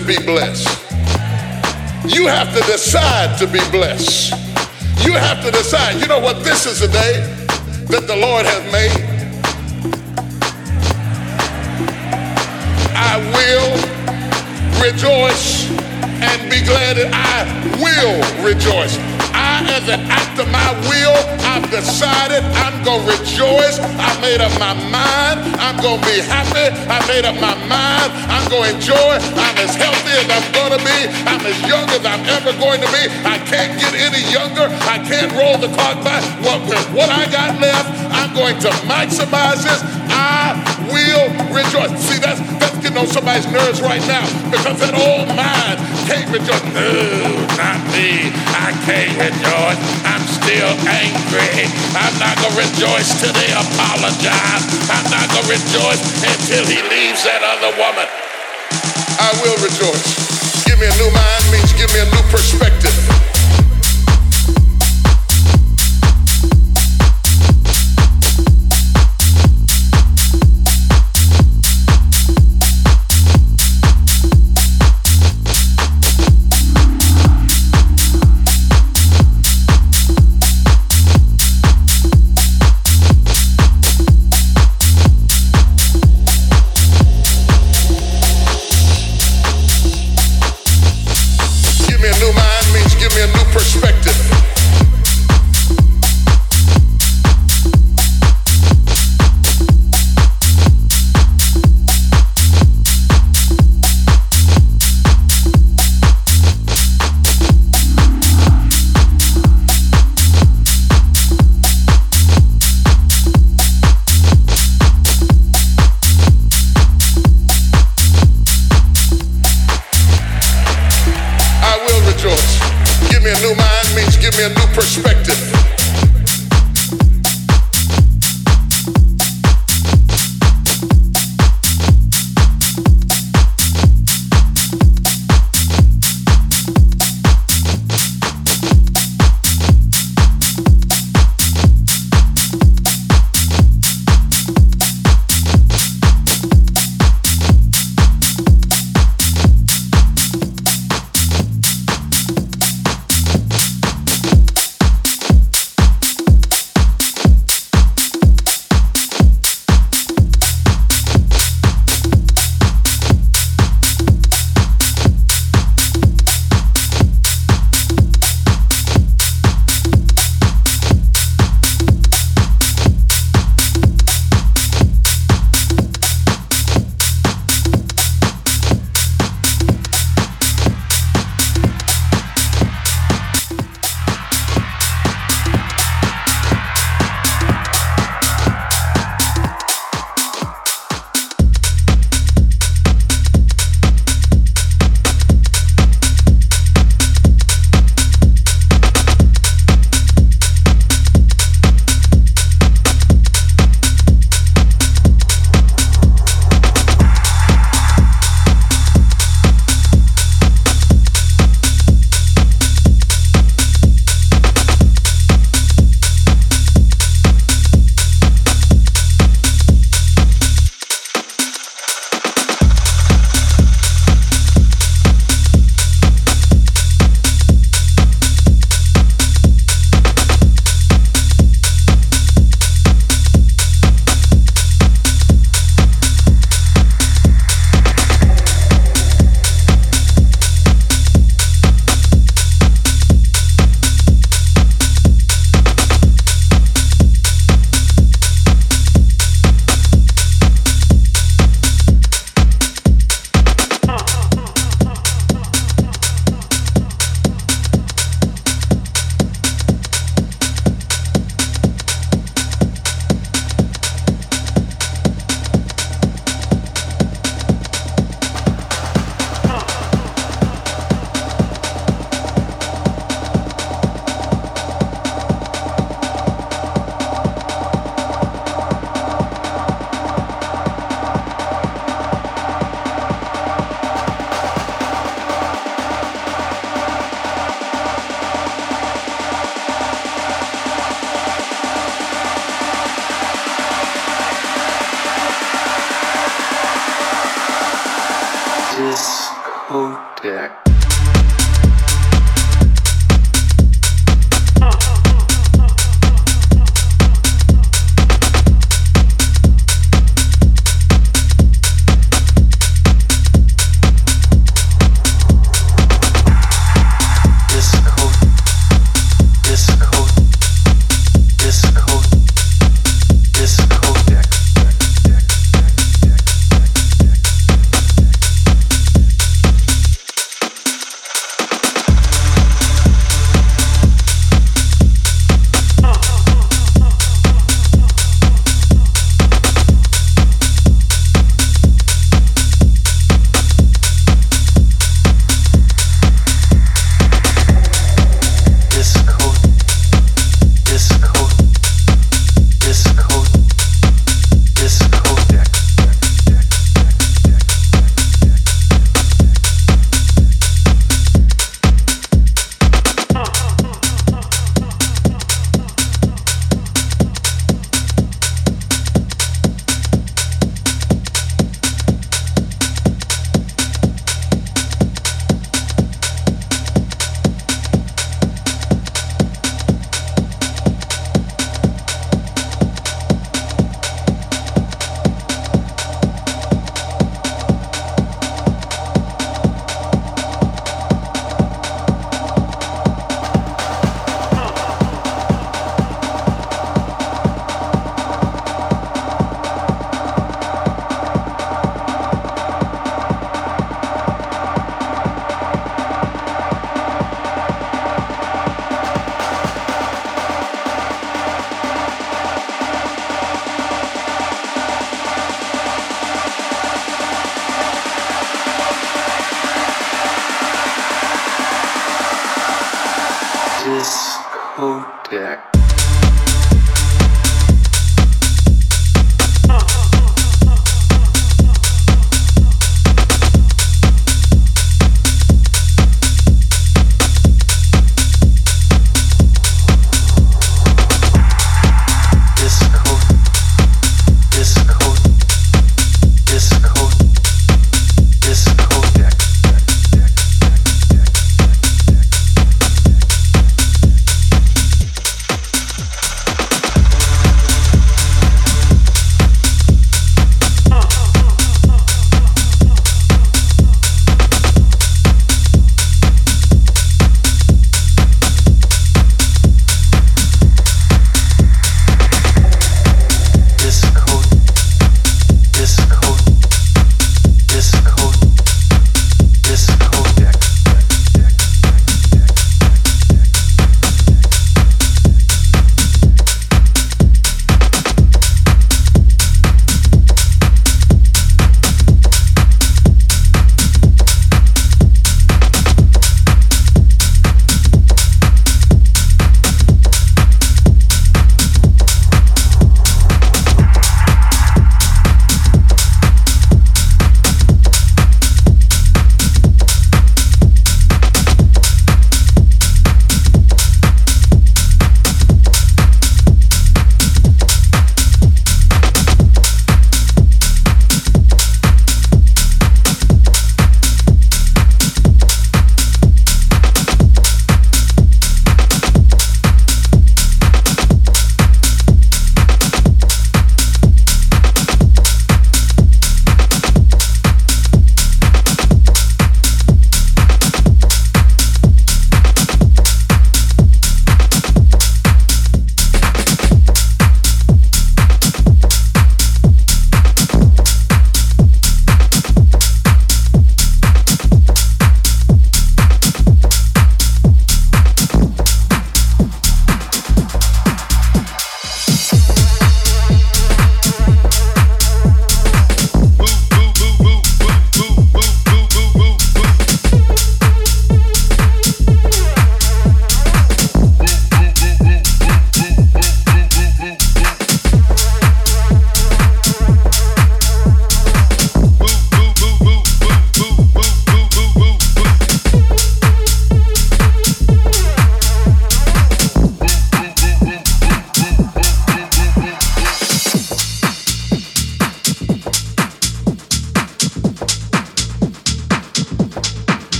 be blessed. You have to decide, to be blessed. you have to decide, you know what, this is the day that the Lord has made. I will rejoice and be glad that I will rejoice. As an act of my will, I've decided I'm going to rejoice. I made up my mind. I'm going to be happy. I made up my mind. I'm going to enjoy. I'm as healthy as I'm going to be. I'm as young as I'm ever going to be. I can't get any younger. I can't roll the clock back. What, with what I got left, I'm going to maximize this. I will rejoice. See, that's, that's getting on somebody's nerves right now because that old mind can't rejoice. No, not me. I can't rejoice. I'm still angry. I'm not going to rejoice till they apologize. I'm not going to rejoice until he leaves that other woman. I will rejoice. Give me a new mind means give me a new perspective. Yeah.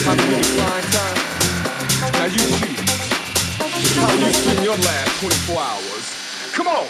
Time. Now you see how you spend your last 24 hours. Come on.